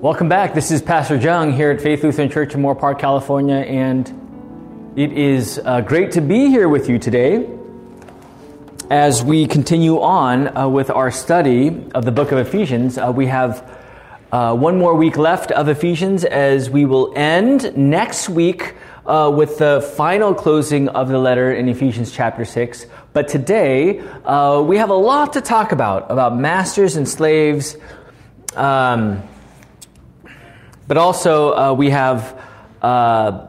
Welcome back. This is Pastor Jung here at Faith Lutheran Church in Moorpark, California, and it is uh, great to be here with you today as we continue on uh, with our study of the book of Ephesians. Uh, we have uh, one more week left of Ephesians as we will end next week uh, with the final closing of the letter in Ephesians chapter 6. But today, uh, we have a lot to talk about, about masters and slaves. Um, but also, uh, we have uh,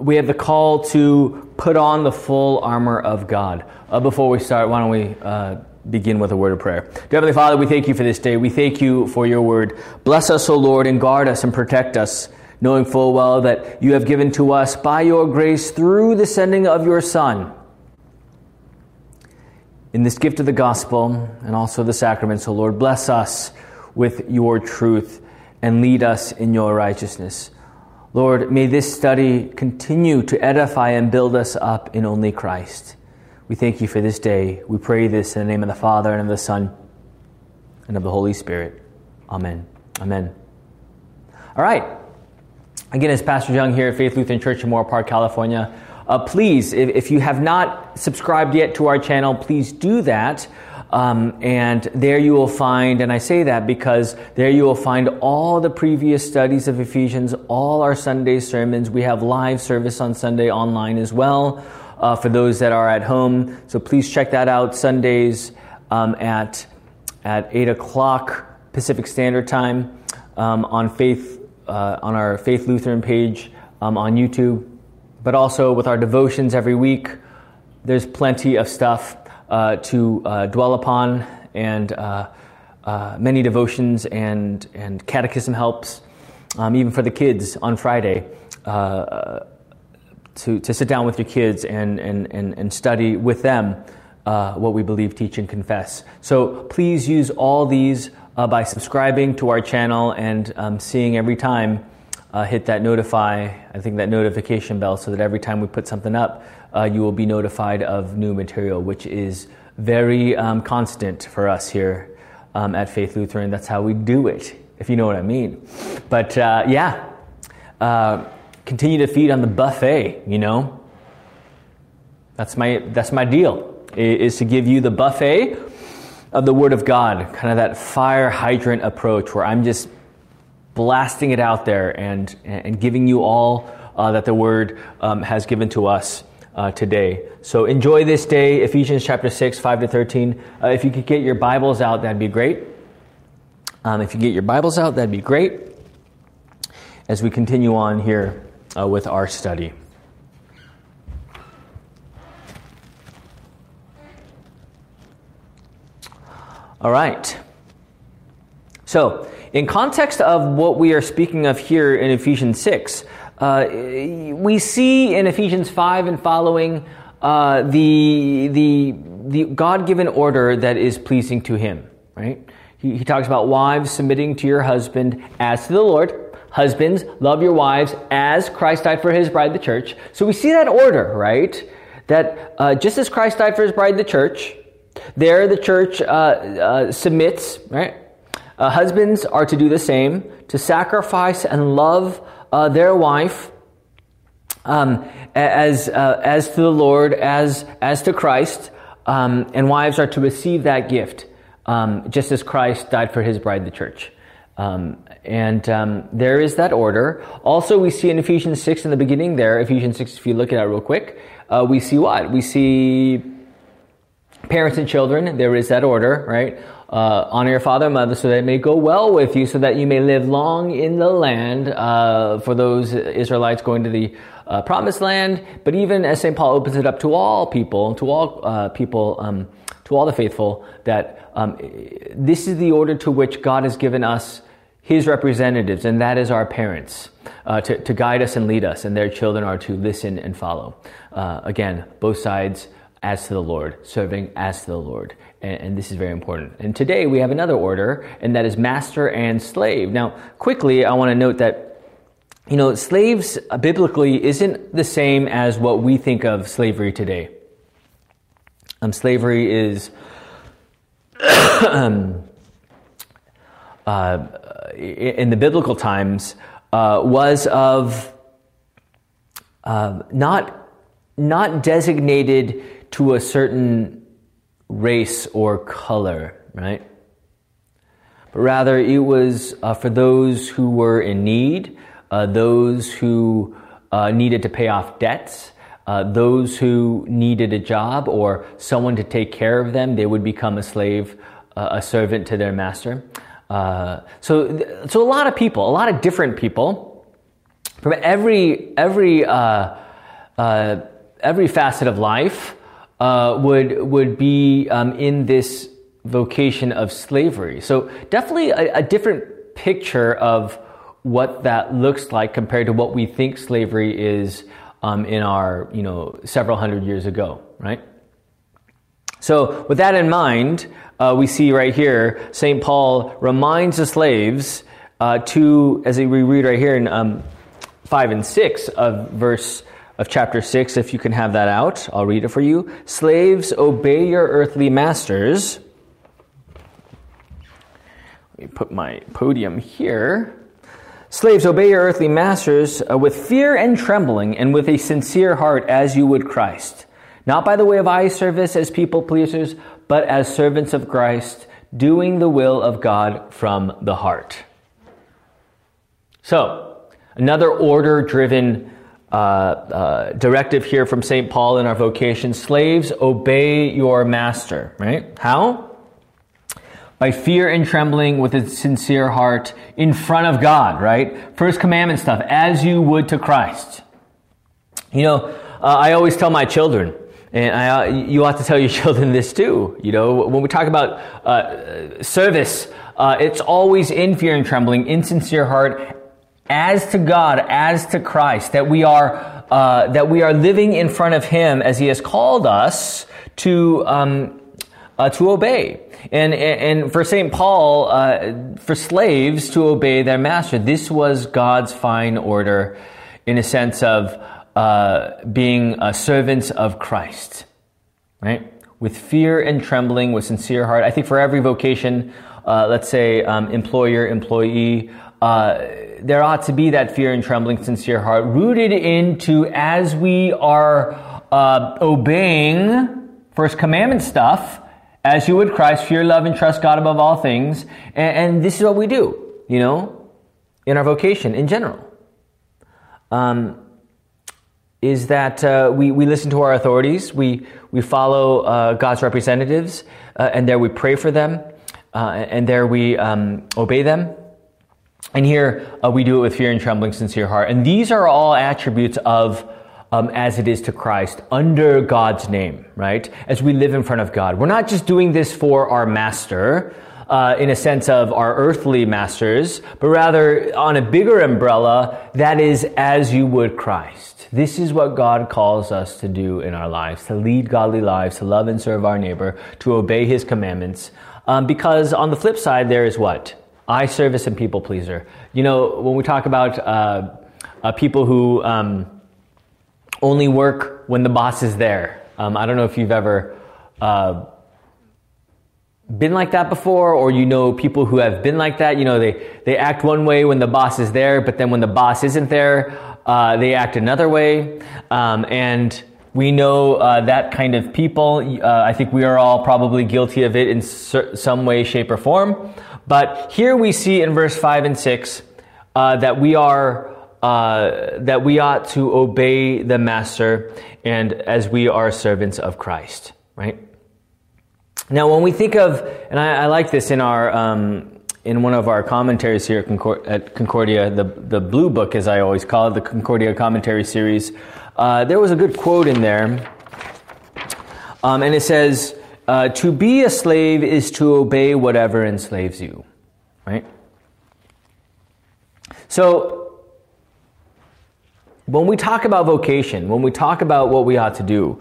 we have the call to put on the full armor of God. Uh, before we start, why don't we uh, begin with a word of prayer? Dear Heavenly Father, we thank you for this day. We thank you for your word. Bless us, O Lord, and guard us and protect us, knowing full well that you have given to us by your grace through the sending of your Son. In this gift of the gospel and also the sacraments, O Lord, bless us with your truth and lead us in your righteousness. Lord, may this study continue to edify and build us up in only Christ. We thank you for this day. We pray this in the name of the Father and of the Son and of the Holy Spirit. Amen. Amen. All right. Again, it's Pastor Young here at Faith Lutheran Church in Moorpark, California. Uh, please, if, if you have not subscribed yet to our channel, please do that. Um, and there you will find, and I say that because there you will find all the previous studies of Ephesians, all our Sunday sermons. We have live service on Sunday online as well uh, for those that are at home. So please check that out Sundays um, at at eight o'clock Pacific Standard Time um, on Faith uh, on our Faith Lutheran page um, on YouTube, but also with our devotions every week. There's plenty of stuff uh, to uh, dwell upon, and uh, uh, many devotions and, and catechism helps, um, even for the kids on Friday. Uh, to, to sit down with your kids and, and, and, and study with them what we believe, teach, and confess. So please use all these by subscribing to our channel and um, seeing every time uh, hit that notify, I think that notification bell, so that every time we put something up, uh, you will be notified of new material, which is very um, constant for us here um, at Faith Lutheran. That's how we do it, if you know what I mean. But uh, yeah, uh, continue to feed on the buffet. You know, that's my that's my deal. Is to give you the buffet of the Word of God, kind of that fire hydrant approach, where I'm just blasting it out there and, and giving you all uh, that the Word um, has given to us uh, today. So enjoy this day, Ephesians chapter 6, 5 to 13. Uh, if you could get your Bibles out, that'd be great. Um, if you get your Bibles out, that'd be great as we continue on here uh, with our study. All right. So, in context of what we are speaking of here in Ephesians 6, uh, we see in Ephesians 5 and following uh, the, the, the God given order that is pleasing to Him, right? He, he talks about wives submitting to your husband as to the Lord. Husbands, love your wives as Christ died for His bride, the church. So we see that order, right? That uh, just as Christ died for His bride, the church, there the church uh, uh, submits, right? Husbands are to do the same, to sacrifice and love uh, their wife um, as, uh, as to the Lord, as, as to Christ, um, and wives are to receive that gift, um, just as Christ died for his bride, the church. Um, and um, there is that order. Also, we see in Ephesians 6 in the beginning there, Ephesians 6, if you look at it real quick, uh, we see what? We see parents and children, there is that order, right? Uh, honor your father and mother so that it may go well with you, so that you may live long in the land. Uh, for those Israelites going to the uh, promised land, but even as St. Paul opens it up to all people, to all uh, people, um, to all the faithful, that um, this is the order to which God has given us His representatives, and that is our parents, uh, to, to, guide us and lead us, and their children are to listen and follow. Uh, again, both sides as to the Lord, serving as to the Lord. And, this is very important. And today we have another order, and that is master and slave. Now, quickly, I want to note that, you know, slaves uh, biblically isn't the same as what we think of slavery today. Um, slavery is. um, uh, in the biblical times uh, was of uh, not, not designated to a certain race or color, right? But rather, it was uh, for those who were in need, uh, those who uh, needed to pay off debts, uh, those who needed a job or someone to take care of them, they would become a slave, uh, a servant to their master. Uh, so, so a lot of people, a lot of different people from every every every facet of life uh, would would be um, in this vocation of slavery. So definitely a, a different picture of what that looks like compared to what we think slavery is um, in our, you know, several hundred years ago, right? So, with that in mind, uh, we see right here, St. Paul reminds the slaves uh, to, as we read right here in um, 5 and 6 of verse of chapter 6, if you can have that out, I'll read it for you. Slaves, obey your earthly masters. Let me put my podium here. Slaves, obey your earthly masters uh, with fear and trembling and with a sincere heart as you would Christ. Not by the way of eye service as people pleasers, but as servants of Christ, doing the will of God from the heart. So, another order driven uh, uh, directive here from St. Paul in our vocation slaves, obey your master, right? How? by fear and trembling with a sincere heart in front of God, right? First commandment stuff, as you would to Christ. You know, uh, I always tell my children, and I, uh, you ought to tell your children this too. You know, when we talk about uh, service, uh, it's always in fear and trembling, in sincere heart, as to God, as to Christ, that we are uh, that we are living in front of Him as He has called us to um, uh, to obey. And, and for St. Paul, uh, for slaves to obey their master, this was God's fine order in a sense of uh, being servants of Christ, right? With fear and trembling, with sincere heart. I think for every vocation, uh, let's say um, employer, employee, uh, there ought to be that fear and trembling, sincere heart, rooted into as we are uh, obeying First Commandment stuff as you would Christ, fear, love, and trust God above all things. And, and this is what we do, you know, in our vocation in general. Um, is that uh, we, we listen to our authorities, we, we follow uh, God's representatives, uh, and there we pray for them, uh, and there we um, obey them. And here uh, we do it with fear and trembling, sincere heart. And these are all attributes of um, as it is to Christ under God's name, right? As we live in front of God. We're not just doing this for our master, uh, in a sense of our earthly masters, but rather on a bigger umbrella, that is as you would Christ. This is what God calls us to do in our lives, to lead godly lives, to love and serve our neighbor, to obey his commandments. Um, because on the flip side, there is what? Eye service and people pleaser. You know, when we talk about uh, uh, people who um, only work when the boss is there. Um, I don't know if you've ever uh, been like that before, or you know people who have been like that. You know, they, they act one way when the boss is there, but then when the boss isn't there, uh, they act another way. Um, and we know uh, that kind of people. Uh, I think we are all probably guilty of it in some way, shape, or form. But here we see in verse 5 and 6 uh, that we are uh, that we ought to obey the master and as we are servants of Christ, right? Now, when we think of, and I, I like this in our, um, in one of our commentaries here at Concordia, the, the blue book, as I always call it, the Concordia commentary series, uh, there was a good quote in there. Um, and it says, uh, To be a slave is to obey whatever enslaves you, right? So, when we talk about vocation, when we talk about what we ought to do,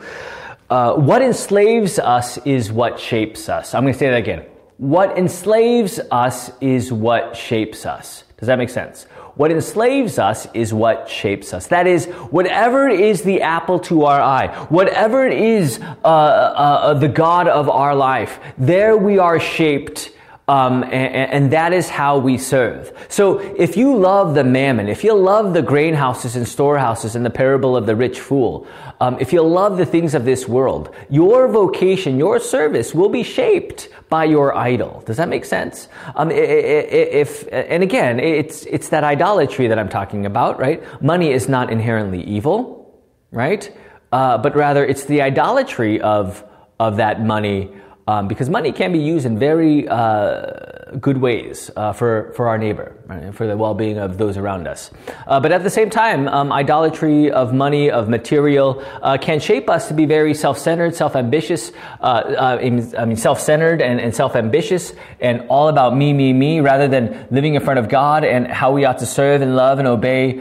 uh, what enslaves us is what shapes us. I'm going to say that again. What enslaves us is what shapes us. Does that make sense? What enslaves us is what shapes us. That is, whatever is the apple to our eye, whatever is uh, uh, uh the God of our life, there we are shaped Um, and, and, that is how we serve. So if you love the mammon, if you love the grain houses and storehouses and the parable of the rich fool, um, if you love the things of this world, your vocation, your service will be shaped by your idol. Does that make sense? Um, if, and again, it's, it's that idolatry that I'm talking about, right? Money is not inherently evil, right? Uh, but rather it's the idolatry of, of that money um, because money can be used in very uh, good ways uh, for, for our neighbor, right, for the well being of those around us. Uh, but at the same time, um, idolatry of money, of material, uh, can shape us to be very self centered, self ambitious, uh, uh, I mean, self centered and, and self ambitious, and all about me, me, me, rather than living in front of God and how we ought to serve and love and obey.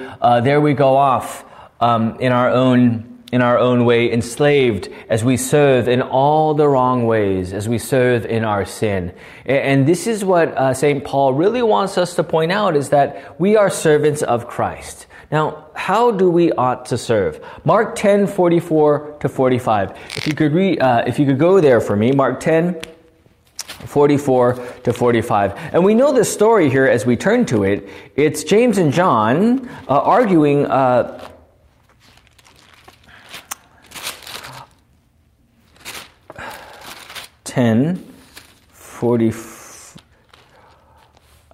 there we go off um, in our own in our own way, enslaved as we serve in all the wrong ways, as we serve in our sin. And this is what uh, St. Paul really wants us to point out is that we are servants of Christ. Now, how do we ought to serve? Mark 10, 44 to 45. If you could read, uh, if you could go there for me, Mark 10, 44 to 45. And we know this story here as we turn to it. It's James and John uh, arguing uh, 10, 40.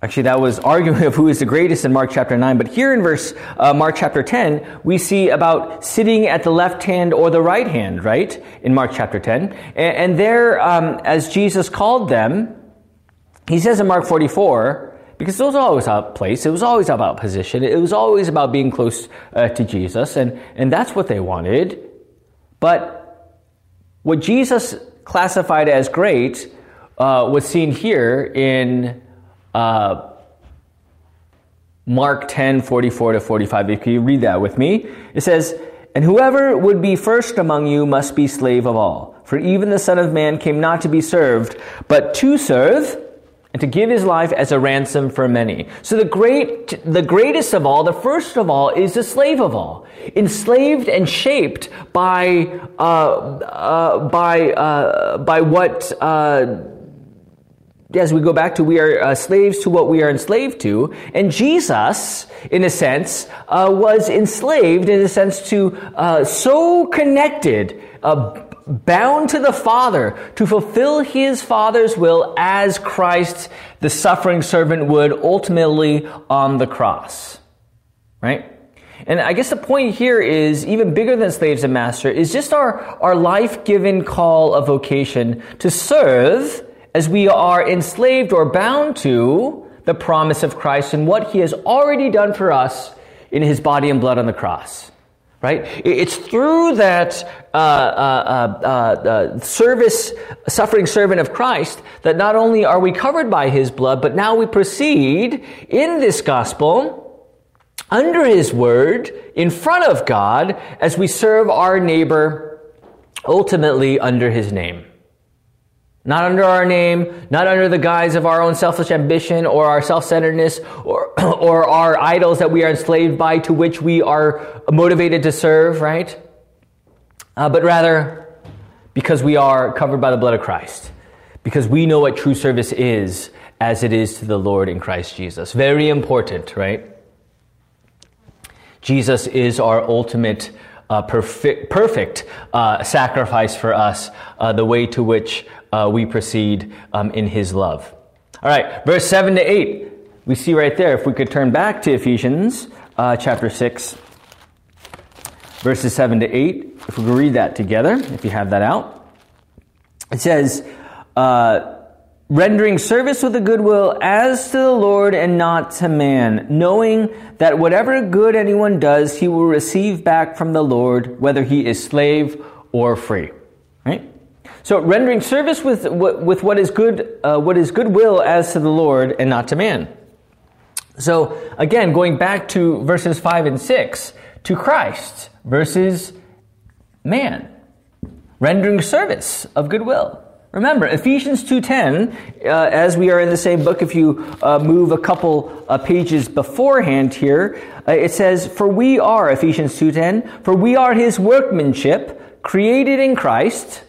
Actually, that was arguing of who is the greatest in Mark chapter 9. But here in verse, uh, Mark chapter 10, we see about sitting at the left hand or the right hand, right? In Mark chapter 10. And, and there, um, as Jesus called them, he says in Mark 44, because it was always about place, it was always about position, it was always about being close uh, to Jesus, and, and that's what they wanted. But what Jesus classified as great uh, was seen here in uh, Mark 10 44 to 45. If you read that with me, it says, And whoever would be first among you must be slave of all. For even the Son of Man came not to be served, but to serve and to give his life as a ransom for many. So the great, the greatest of all, the first of all, is the slave of all, enslaved and shaped by uh, uh, by uh, by what. Uh, as we go back to, we are uh, slaves to what we are enslaved to. And Jesus, in a sense, uh, was enslaved, in a sense, to uh so connected, bound to the Father to fulfill his Father's will as Christ, the suffering servant, would ultimately on the cross. Right? And I guess the point here is even bigger than slaves and master is just our, our life given call of vocation to serve as we are enslaved or bound to the promise of Christ and what he has already done for us in his body and blood on the cross right? It's through that uh, uh, uh, uh, service, suffering servant of Christ that not only are we covered by his blood, but now we proceed in this gospel under his word in front of God as we serve our neighbor ultimately under his name. Not under our name, not under the guise of our own selfish ambition or our self-centeredness or, or our idols that we are enslaved by to which we are motivated to serve, right? Uh, but rather because we are covered by the blood of Christ. Because we know what true service is as it is to the Lord in Christ Jesus. Very important, right? Jesus is our ultimate uh, perfect, perfect uh, sacrifice for us, uh, the way to which uh, we proceed um, in his love. All right, verse 7 to 8, we see right there, if we could turn back to Ephesians uh, chapter 6, verses 7 to 8, if we could read that together, if you have that out. It says, uh, rendering service with a good will as to the Lord and not to man, knowing that whatever good anyone does, he will receive back from the Lord, whether he is slave or free. Right? So rendering service with, with what is good, uh, what is goodwill as to the Lord and not to man. So again, going back to verses five and six, to Christ versus man, rendering service of goodwill. Remember, Ephesians 2.10, uh, as we are in the same book, if you uh, move a couple uh, pages beforehand here, uh, it says, For we are, Ephesians 2.10, for we are his workmanship, created in Christ,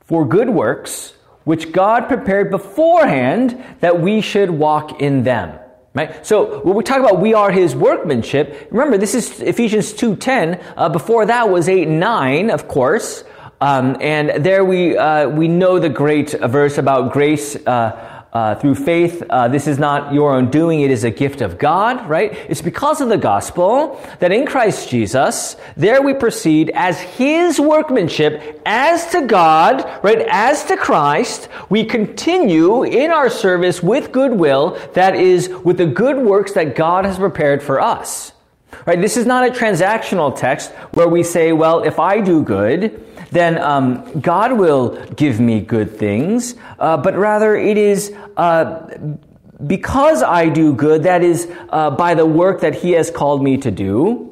for good works, which God prepared beforehand that we should walk in them. Right? So when we talk about we are his workmanship, remember this is Ephesians 2.10. Uh, before that was 8 9, of course. Um, and there we, uh, we know the great verse about grace uh, uh, through faith. Uh, this is not your own doing, it is a gift of God, right? It's because of the gospel that in Christ Jesus, there we proceed as His workmanship, as to God, right? As to Christ, we continue in our service with goodwill, that is, with the good works that God has prepared for us. Right? This is not a transactional text where we say, well, if I do good, then um, God will give me good things, uh, but rather it is uh, because I do good, that is uh, by the work that He has called me to do.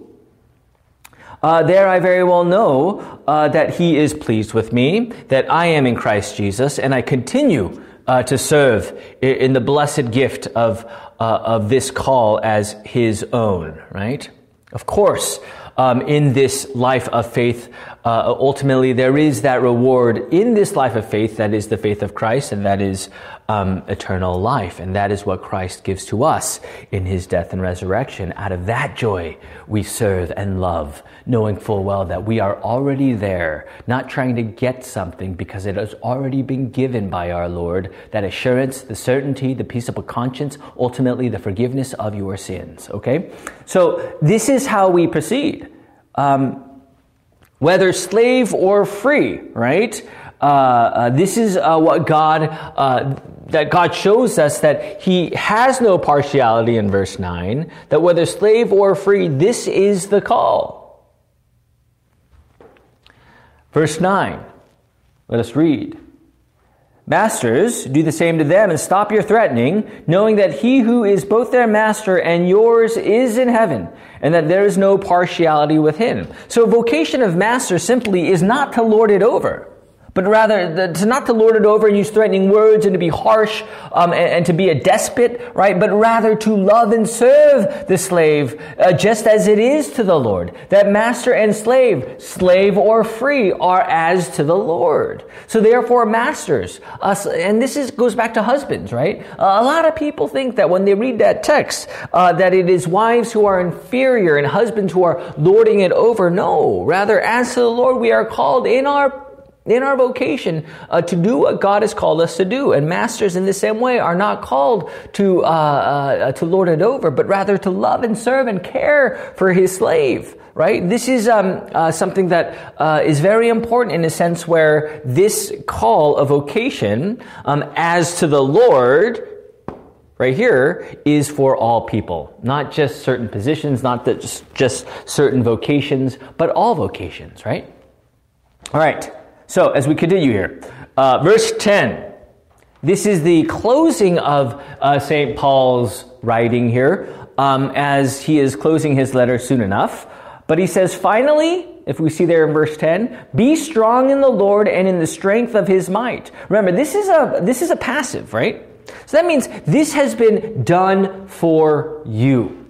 Uh, there I very well know uh, that He is pleased with me, that I am in Christ Jesus, and I continue uh, to serve in the blessed gift of, of this call as His own, right? Of course, um, in this life of faith, uh, ultimately there is that reward in this life of faith that is the faith of Christ, and that is um, eternal life. And that is what Christ gives to us in his death and resurrection. Out of that joy, we serve and love, knowing full well that we are already there, not trying to get something because it has already been given by our Lord. That assurance, the certainty, the peace of a conscience, ultimately the forgiveness of your sins. Okay? So this is how we proceed. Um, whether slave or free, right? Uh, uh, this is uh, what God uh, that God shows us that He has no partiality in verse nine. That whether slave or free, this is the call. Verse nine. Let us read. Masters, do the same to them and stop your threatening, knowing that he who is both their master and yours is in heaven, and that there is no partiality with him. So vocation of master simply is not to lord it over but rather to not to lord it over and use threatening words and to be harsh um, and, and, to be a despot, right? But rather to love and serve the slave uh, just as it is to the Lord. That master and slave, slave or free, are as to the Lord. So therefore, masters, us, and this is, goes back to husbands, right? Uh, a lot of people think that when they read that text, uh, that it is wives who are inferior and husbands who are lording it over. No, rather, as to the Lord, we are called in our in our vocation uh, to do what God has called us to do. And masters, in the same way, are not called to uh, uh, to lord it over, but rather to love and serve and care for his slave. Right? This is um, uh, something that uh, is very important in a sense where this call a vocation, um, as to the Lord, right here is for all people, not just certain positions, not just, just certain vocations, but all vocations, right? All right. So, as we continue here, uh, verse 10. This is the closing of uh, St. Paul's writing here, um, as he is closing his letter soon enough. But he says, finally, if we see there in verse 10, be strong in the Lord and in the strength of his might. Remember, this is a, this is a passive, right? So that means this has been done for you.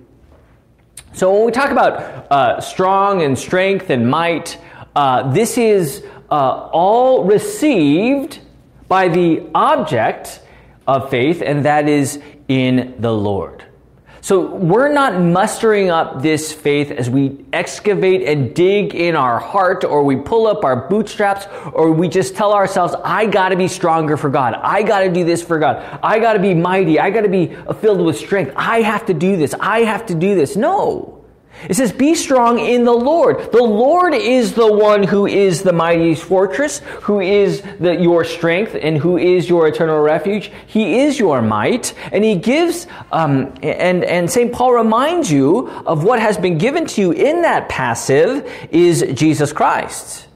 So when we talk about uh, strong and strength and might, uh, this is uh, all received by the object of faith, and that is in the Lord. So we're not mustering up this faith as we excavate and dig in our heart, or we pull up our bootstraps, or we just tell ourselves, I gotta be stronger for God. I gotta do this for God. I gotta be mighty. I gotta be filled with strength. I have to do this. I have to do this. No. It says, Be strong in the Lord. The Lord is the one who is the mighty fortress, who is the, your strength, and who is your eternal refuge. He is your might. And he gives, um, and, and St. Paul reminds you of what has been given to you in that passive is Jesus Christ.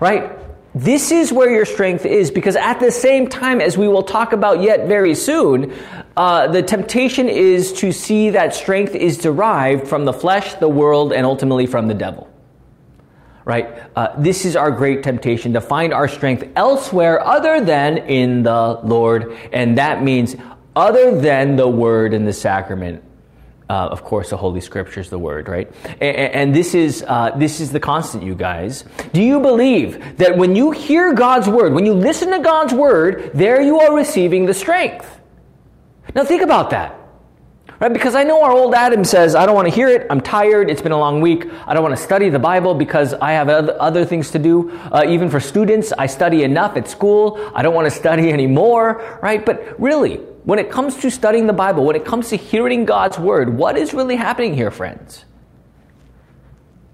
Right? This is where your strength is because at the same time, as we will talk about yet very soon, uh, the temptation is to see that strength is derived from the flesh, the world, and ultimately from the devil. Right? Uh, this is our great temptation to find our strength elsewhere other than in the Lord, and that means other than the Word and the sacrament. Uh, of course, the Holy Scriptures, the Word, right? And, and this is uh, this is the constant, you guys. Do you believe that when you hear God's Word, when you listen to God's Word, there you are receiving the strength? Now think about that. Right? Because I know our old Adam says, I don't want to hear it. I'm tired. It's been a long week. I don't want to study the Bible because I have other things to do. Uh, even for students, I study enough at school. I don't want to study anymore. Right? But really, when it comes to studying the Bible, when it comes to hearing God's word, what is really happening here, friends?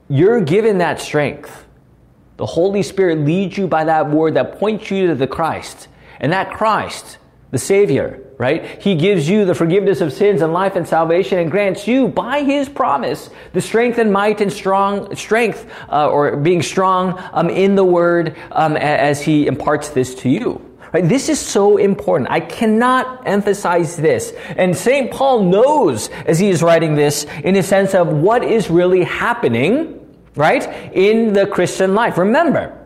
You're given that strength. The Holy Spirit leads you by that word that points you to the Christ. And that Christ, the Savior, right? He gives you the forgiveness of sins and life and salvation and grants you by His promise the strength and might and strong strength uh, or being strong um, in the Word um, as He imparts this to you. Right? This is so important. I cannot emphasize this. And St. Paul knows as he is writing this in a sense of what is really happening, right, in the Christian life. Remember,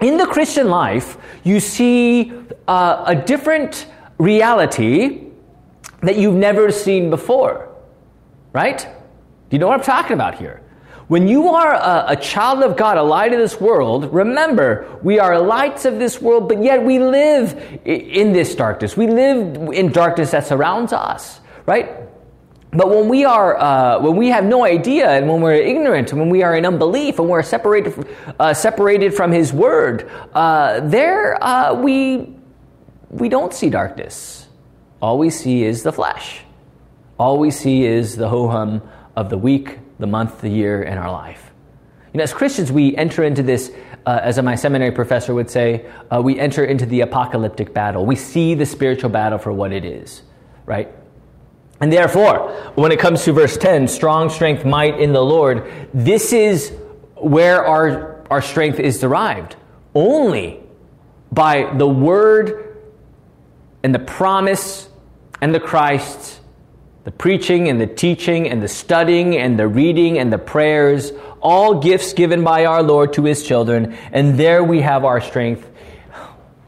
in the Christian life, you see uh, a different reality that you've never seen before. Right? Do you know what I'm talking about here? When you are a, a, child of God, a light of this world, remember, we are lights of this world, but yet we live in this darkness. We live in darkness that surrounds us, right? But when we are, uh, when we have no idea, and when we're ignorant, and when we are in unbelief, and we're separated, uh, separated from His Word, uh, there uh, we we don't see darkness. All we see is the flesh. All we see is the ho hum of the week, the month, the year in our life. You know, as Christians, we enter into this, uh, as my seminary professor would say, uh, we enter into the apocalyptic battle. We see the spiritual battle for what it is, right? And therefore, when it comes to verse 10, strong strength, might in the Lord, this is where our, our strength is derived. Only by the word and the promise and the Christ, the preaching and the teaching and the studying and the reading and the prayers, all gifts given by our Lord to his children. And there we have our strength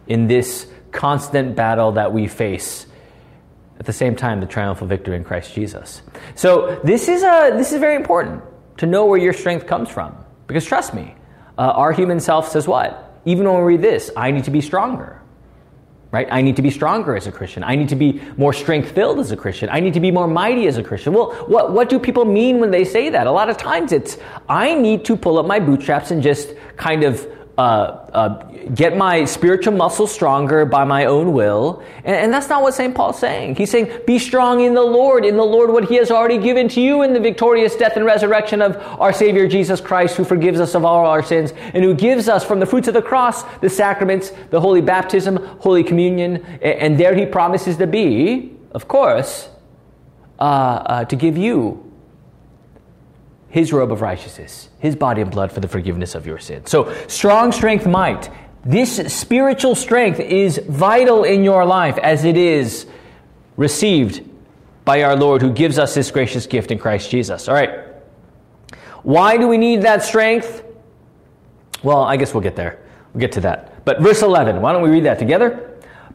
in this constant battle that we face. At the same time, the triumphal victory in Christ Jesus. So this is, a, this is very important to know where your strength comes from. Because trust me, uh, our human self says what? Even when we read this, I need to be stronger right? I need to be stronger as a Christian. I need to be more strength filled as a Christian. I need to be more mighty as a Christian. Well, what, what do people mean when they say that? A lot of times it's, I need to pull up my bootstraps and just kind of uh, uh, get my spiritual muscle stronger by my own will. And, and that's not what St. Paul's saying. He's saying, be strong in the Lord, in the Lord what he has already given to you in the victorious death and resurrection of our Savior Jesus Christ, who forgives us of all our sins and who gives us from the fruits of the cross the sacraments, the holy baptism, holy communion, and, and there he promises to be, of course, uh, uh to give you his robe of righteousness, his body and blood for the forgiveness of your sins. So, strong strength might. This spiritual strength is vital in your life as it is received by our Lord who gives us this gracious gift in Christ Jesus. All right. Why do we need that strength? Well, I guess we'll get there. We'll get to that. But verse 11, why don't we read that together?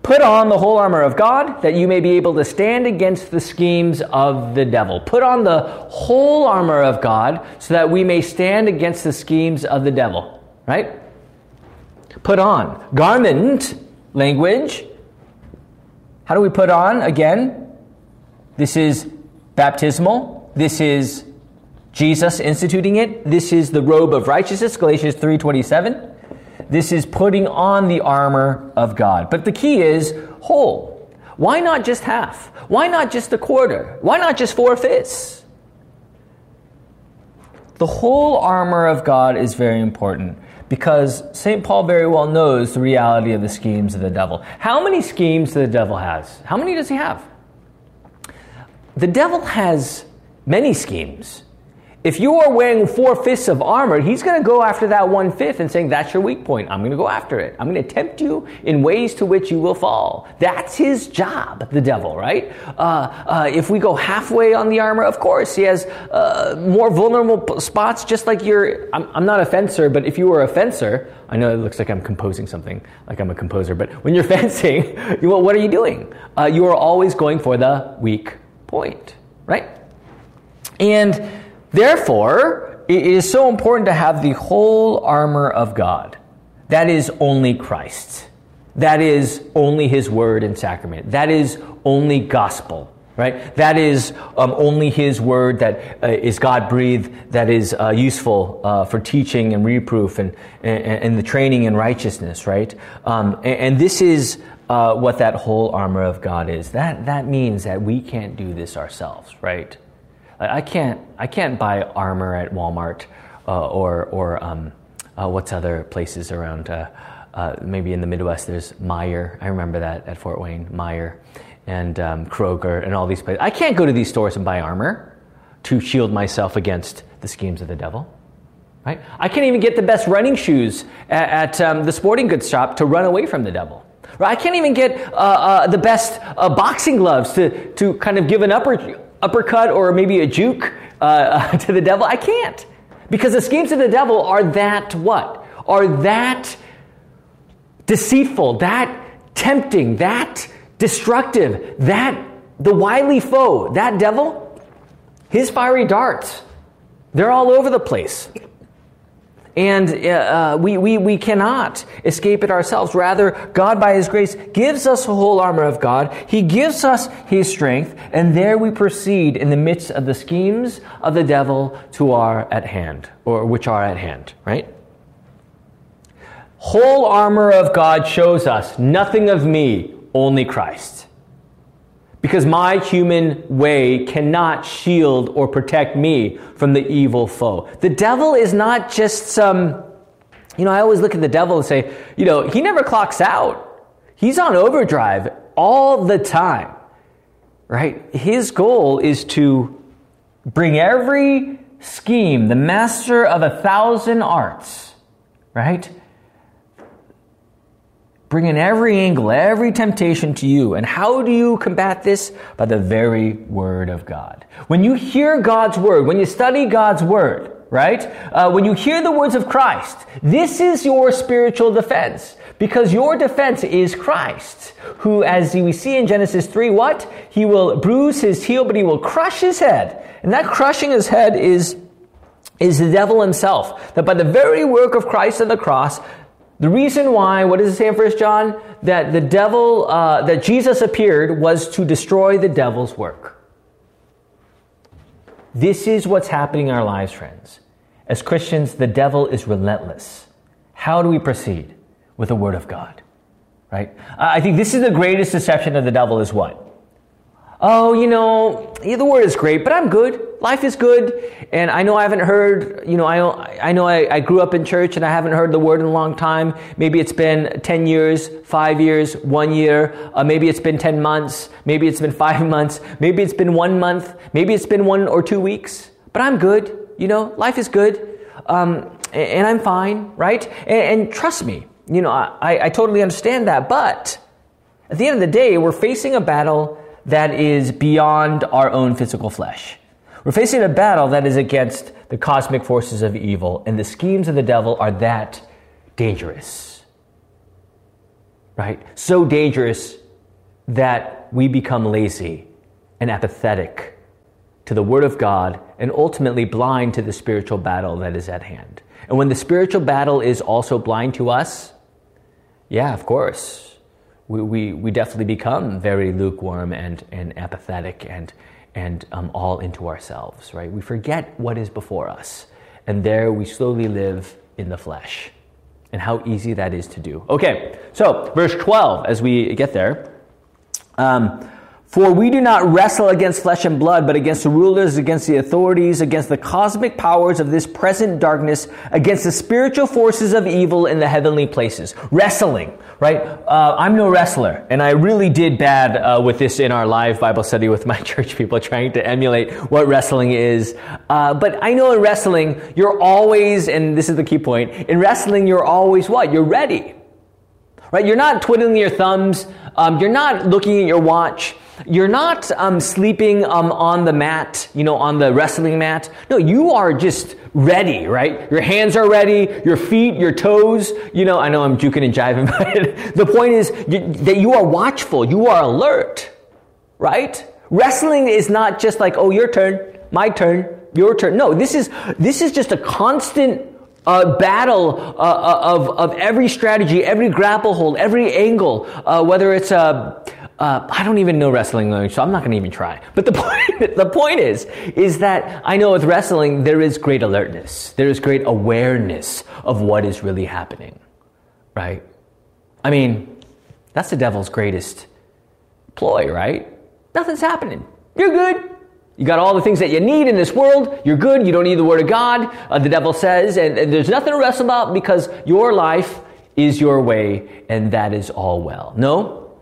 Put on the whole armor of God that you may be able to stand against the schemes of the devil. Put on the whole armor of God so that we may stand against the schemes of the devil. Right? Put on. Garment language. How do we put on? Again, this is baptismal. This is Jesus instituting it. This is the robe of righteousness, Galatians 3:27. This is putting on the armor of God. But the key is whole. Why not just half? Why not just a quarter? Why not just four fifths? The whole armor of God is very important because St. Paul very well knows the reality of the schemes of the devil. How many schemes the devil has? How many does he have? The devil has many schemes. If you are wearing four fifths of armor, he's going to go after that one fifth and saying, That's your weak point. I'm going to go after it. I'm going to tempt you in ways to which you will fall. That's his job, the devil, right? Uh, uh, if we go halfway on the armor, of course, he has uh, more vulnerable spots, just like you're. I'm, I'm, not a fencer, but if you were a fencer, I know it looks like I'm composing something, like I'm a composer, but when you're fencing, well, what are you doing? Uh, you are always going for the weak point, right? And therefore, it is so important to have the whole armor of God. That is only Christ. That is only His word and sacrament. That is only gospel right? That is um, only His word that uh, is God breathed, that is uh, useful uh, for teaching and reproof and, and, and, the training in righteousness, right? Um, and, and, this is uh, what that whole armor of God is. That, that means that we can't do this ourselves, right? I can't, I can't buy armor at Walmart uh, or, or um, uh, what's other places around. maybe in the Midwest, there's Meijer. I remember that at Fort Wayne, Meijer and um, Kroger and all these places. I can't go to these stores and buy armor to shield myself against the schemes of the devil. Right? I can't even get the best running shoes at, at um, the sporting goods shop to run away from the devil. Right? I can't even get uh, uh, the best uh, boxing gloves to, to kind of give an upper, uppercut or maybe a juke uh, to the devil. I can't. Because the schemes of the devil are that what? Are that deceitful, that tempting, that destructive. That, the wily foe, that devil, his fiery darts, they're all over the place. And uh, we, we, we cannot escape it ourselves. Rather, God, by His grace, gives us the whole armor of God. He gives us His strength, and there we proceed in the midst of the schemes of the devil to our at hand, or which are at hand, right? Whole armor of God shows us nothing of me, only Christ. Because my human way cannot shield or protect me from the evil foe. The devil is not just some, you know, I always look at the devil and say, you know, he never clocks out. He's on overdrive all the time, right? His goal is to bring every scheme, the master of a thousand arts, right? Bring in every angle, every temptation to you. And how do you combat this? By the very word of God. When you hear God's word, when you study God's word, right? Uh, when you hear the words of Christ, this is your spiritual defense. Because your defense is Christ, who, as we see in Genesis 3, what? He will bruise his heel, but he will crush his head. And that crushing his head is is the devil himself. That by the very work of Christ on the cross, the reason why, what does it say in First John? That the devil, uh, that Jesus appeared was to destroy the devil's work. This is what's happening in our lives, friends. As Christians, the devil is relentless. How do we proceed? With the Word of God, right? I think this is the greatest deception of the devil is what? Oh, you know, yeah, the word is great, but I'm good. Life is good. And I know I haven't heard, you know, I, I know I, I grew up in church and I haven't heard the word in a long time. Maybe it's been 10 years, five years, one year. Uh, maybe it's been 10 months. Maybe it's been five months. Maybe it's been one month. Maybe it's been one or two weeks. But I'm good. You know, life is good. Um, and I'm fine, right? And, and trust me, you know, I, I totally understand that. But at the end of the day, we're facing a battle that is beyond our own physical flesh. We're facing a battle that is against the cosmic forces of evil, and the schemes of the devil are that dangerous. Right? So dangerous that we become lazy and apathetic to the Word of God and ultimately blind to the spiritual battle that is at hand. And when the spiritual battle is also blind to us, yeah, of course, we, we, definitely become very lukewarm and, and apathetic and, and um, all into ourselves, right? We forget what is before us. And there we slowly live in the flesh. And how easy that is to do. Okay, so verse 12, as we get there. Um, for we do not wrestle against flesh and blood, but against the rulers, against the authorities, against the cosmic powers of this present darkness, against the spiritual forces of evil in the heavenly places. Wrestling, right? Uh, I'm no wrestler, and I really did bad uh, with this in our live Bible study with my church people, trying to emulate what wrestling is. Uh, but I know in wrestling, you're always, and this is the key point, in wrestling, you're always what? You're ready. Right? You're not twiddling your thumbs. Um, you're not looking at your watch. You're not um, sleeping um, on the mat, you know, on the wrestling mat. No, you are just ready, right? Your hands are ready, your feet, your toes. You know, I know I'm juking and jiving, but the point is that you are watchful, you are alert, right? Wrestling is not just like, oh, your turn, my turn, your turn. No, this is, this is just a constant uh, battle uh, uh, of, of every strategy, every grapple hold, every angle, uh, whether it's a, uh, I don't even know wrestling language, so I'm not going to even try. But the point, the point is, is that I know with wrestling, there is great alertness. There is great awareness of what is really happening. Right? I mean, that's the devil's greatest ploy, right? Nothing's happening. You're good. You got all the things that you need in this world. You're good. You don't need the word of God. Uh, the devil says, and, and there's nothing to wrestle about because your life is your way and that is all well. No,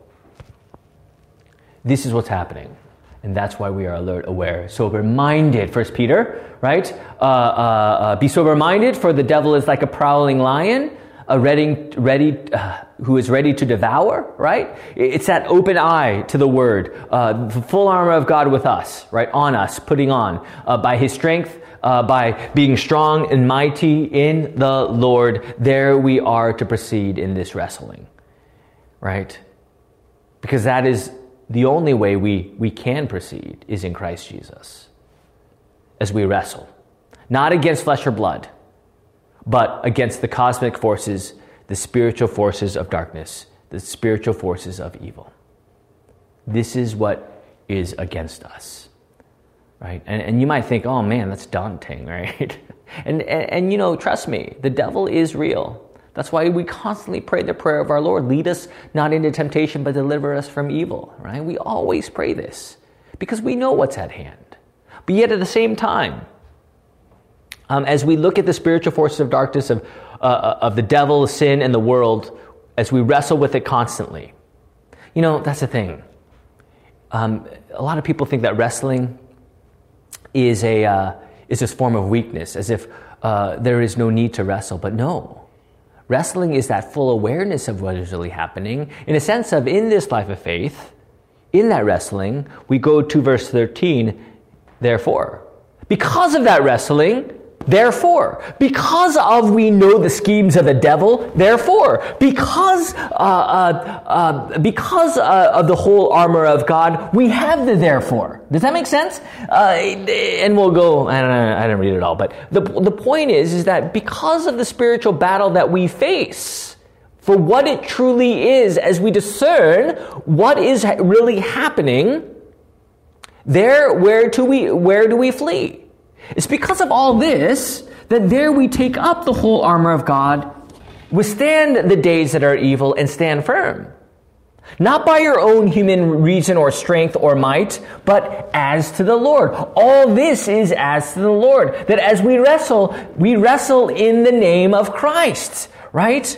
this is what's happening. And that's why we are alert, aware, sober minded. First Peter, right? Uh, uh, uh, be sober minded, for the devil is like a prowling lion, a ready, ready, uh, who is ready to devour, right? It's that open eye to the word, uh, the full armor of God with us, right? On us, putting on uh, by his strength, by being strong and mighty in the Lord. There we are to proceed in this wrestling, right? Because that is the only way we, we can proceed is in Christ Jesus as we wrestle. Not against flesh or blood, but against the cosmic forces, the spiritual forces of darkness, the spiritual forces of evil. This is what is against us. Right? And, and you might think, oh man, that's daunting, right? and, and, and you know, trust me, the devil is real. That's why we constantly pray the prayer of our Lord lead us not into temptation, but deliver us from evil, right? We always pray this because we know what's at hand. But yet at the same time, um, as we look at the spiritual forces of darkness of, uh, uh, of the devil, sin, and the world, as we wrestle with it constantly, you know, that's the thing. Um, a lot of people think that wrestling is a uh, is this form of weakness, as if uh, there is no need to wrestle. But no, Wrestling is that full awareness of what is really happening in a sense of in this life of faith, in that wrestling, we go to verse 13, therefore. Because of that wrestling, Therefore, because of we know the schemes of the devil, therefore, because uh, uh, uh, because uh, of the whole armor of God, we have the therefore. Does that make sense? Uh, and we'll go. I don't I didn't read it all, but the the point is is that because of the spiritual battle that we face, for what it truly is, as we discern what is really happening, there where do we where do we flee? It's because of all this that there we take up the whole armor of God, withstand the days that are evil, and stand firm. Not by your own human reason or strength or might, but as to the Lord. All this is as to the Lord. That as we wrestle, we wrestle in the name of Christ, right?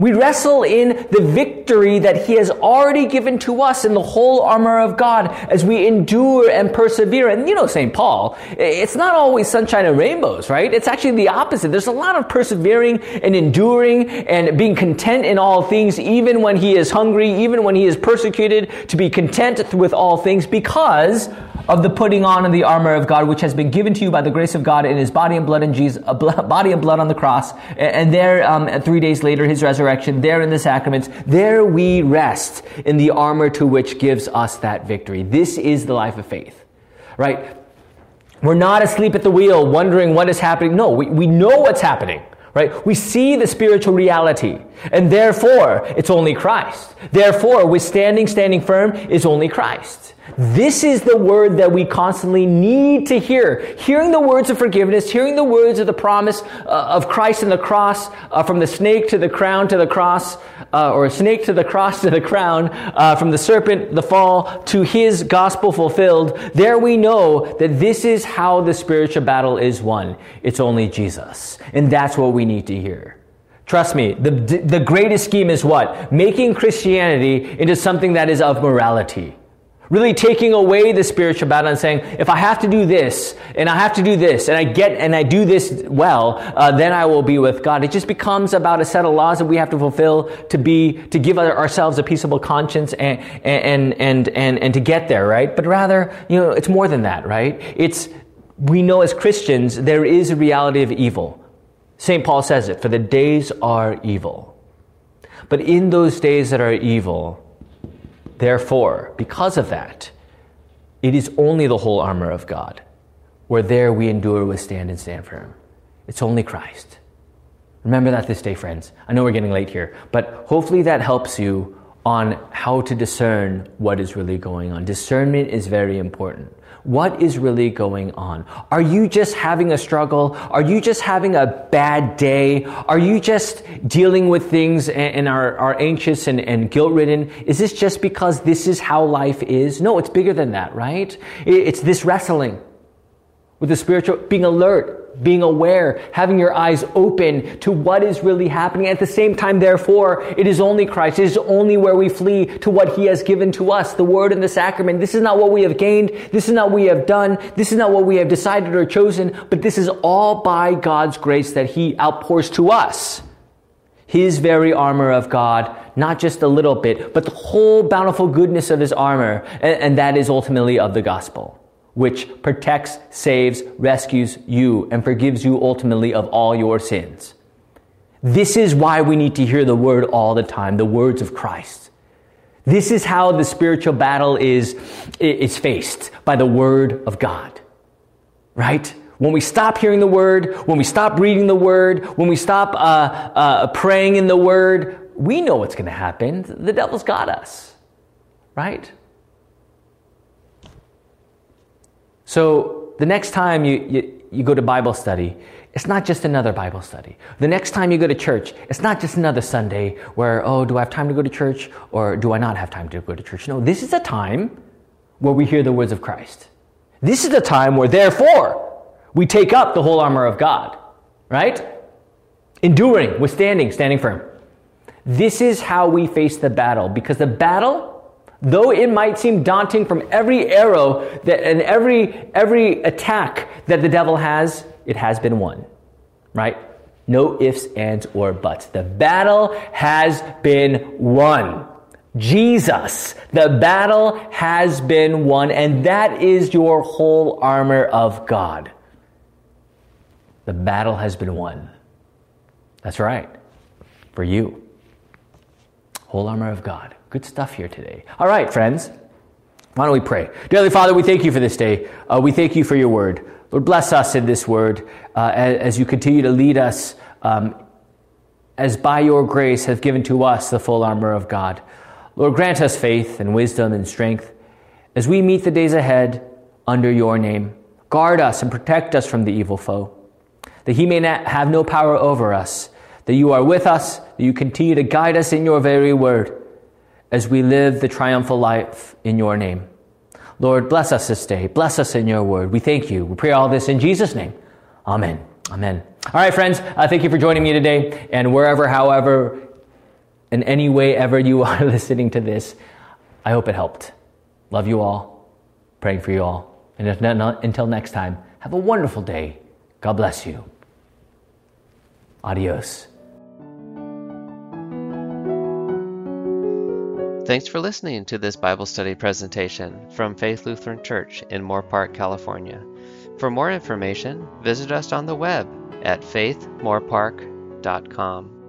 We wrestle in the victory that He has already given to us in the whole armor of God as we endure and persevere. And you know, St. Paul, it's not always sunshine and rainbows, right? It's actually the opposite. There's a lot of persevering and enduring and being content in all things, even when he is hungry, even when he is persecuted, to be content with all things because of the putting on of the armor of God, which has been given to you by the grace of God in His body and blood in Jesus, uh, body and blood on the cross, and there, um, three days later, His resurrection. There in the sacraments, there we rest in the armor to which gives us that victory. This is the life of faith, right? We're not asleep at the wheel, wondering what is happening. No, we, we know what's happening right? We see the spiritual reality, and therefore it's only Christ. Therefore, withstanding, standing firm is only Christ. This is the word that we constantly need to hear. Hearing the words of forgiveness, hearing the words of the promise uh, of Christ and the cross, uh, from the snake to the crown to the cross, uh, or snake to the cross to the crown, uh, from the serpent, the fall, to his gospel fulfilled. There we know that this is how the spiritual battle is won. It's only Jesus. And that's what we need to hear. Trust me, the, the greatest scheme is what? Making Christianity into something that is of morality. Really taking away the spiritual battle and saying, if I have to do this, and I have to do this, and I get, and I do this well, uh, then I will be with God. It just becomes about a set of laws that we have to fulfill to be, to give ourselves a peaceable conscience and, and, and, and, and to get there, right? But rather, you know, it's more than that, right? It's, we know as Christians, there is a reality of evil. St. Paul says it, for the days are evil. But in those days that are evil, Therefore, because of that, it is only the whole armor of God. where there we endure, withstand, and stand firm. It's only Christ. Remember that this day, friends. I know we're getting late here, but hopefully that helps you on how to discern what is really going on. Discernment is very important. What is really going on? Are you just having a struggle? Are you just having a bad day? Are you just dealing with things and, and are, are anxious and, and guilt ridden? Is this just because this is how life is? No, it's bigger than that, right? It's this wrestling with the spiritual, being alert, being aware, having your eyes open to what is really happening. At the same time, therefore, it is only Christ. It is only where we flee to what He has given to us, the Word and the Sacrament. This is not what we have gained. This is not what we have done. This is not what we have decided or chosen, but this is all by God's grace that He outpours to us. His very armor of God, not just a little bit, but the whole bountiful goodness of His armor, and, and that is ultimately of the gospel which protects, saves, rescues you, and forgives you ultimately of all your sins. This is why we need to hear the word all the time, the words of Christ. This is how the spiritual battle is, is faced by the word of God. Right? When we stop hearing the word, when we stop reading the word, when we stop uh, uh, praying in the word, we know what's going to happen. The devil's got us. Right? So the next time you, you, you go to Bible study, it's not just another Bible study. The next time you go to church, it's not just another Sunday where, oh, do I have time to go to church or do I not have time to go to church? No, this is a time where we hear the words of Christ. This is the time where, therefore, we take up the whole armor of God, right? Enduring, withstanding, standing firm. This is how we face the battle because the battle Though it might seem daunting from every arrow that, and every, every attack that the devil has, it has been won. Right? No ifs, ands, or buts. The battle has been won. Jesus, the battle has been won, and that is your whole armor of God. The battle has been won. That's right. For you. Whole armor of God. Good stuff here today. All right, friends. Why don't we pray? Dearly Father, we thank you for this day. Uh, we thank you for your word. Lord, bless us in this word uh, as, you continue to lead us, um, as by your grace have given to us the full armor of God. Lord, grant us faith and wisdom and strength as we meet the days ahead under your name. Guard us and protect us from the evil foe, that he may not have no power over us, that you are with us, that you continue to guide us in your very word as we live the triumphal life in your name. Lord, bless us this day. Bless us in your word. We thank you. We pray all this in Jesus' name. Amen. Amen. All right, friends, uh, thank you for joining me today. And wherever, however, in any way ever you are listening to this, I hope it helped. Love you all. Praying for you all. And if not, until next time, have a wonderful day. God bless you. Adios. Thanks for listening to this Bible study presentation from Faith Lutheran Church in Moorpark, California. For more information, visit us on the web at faithmoorpark.com.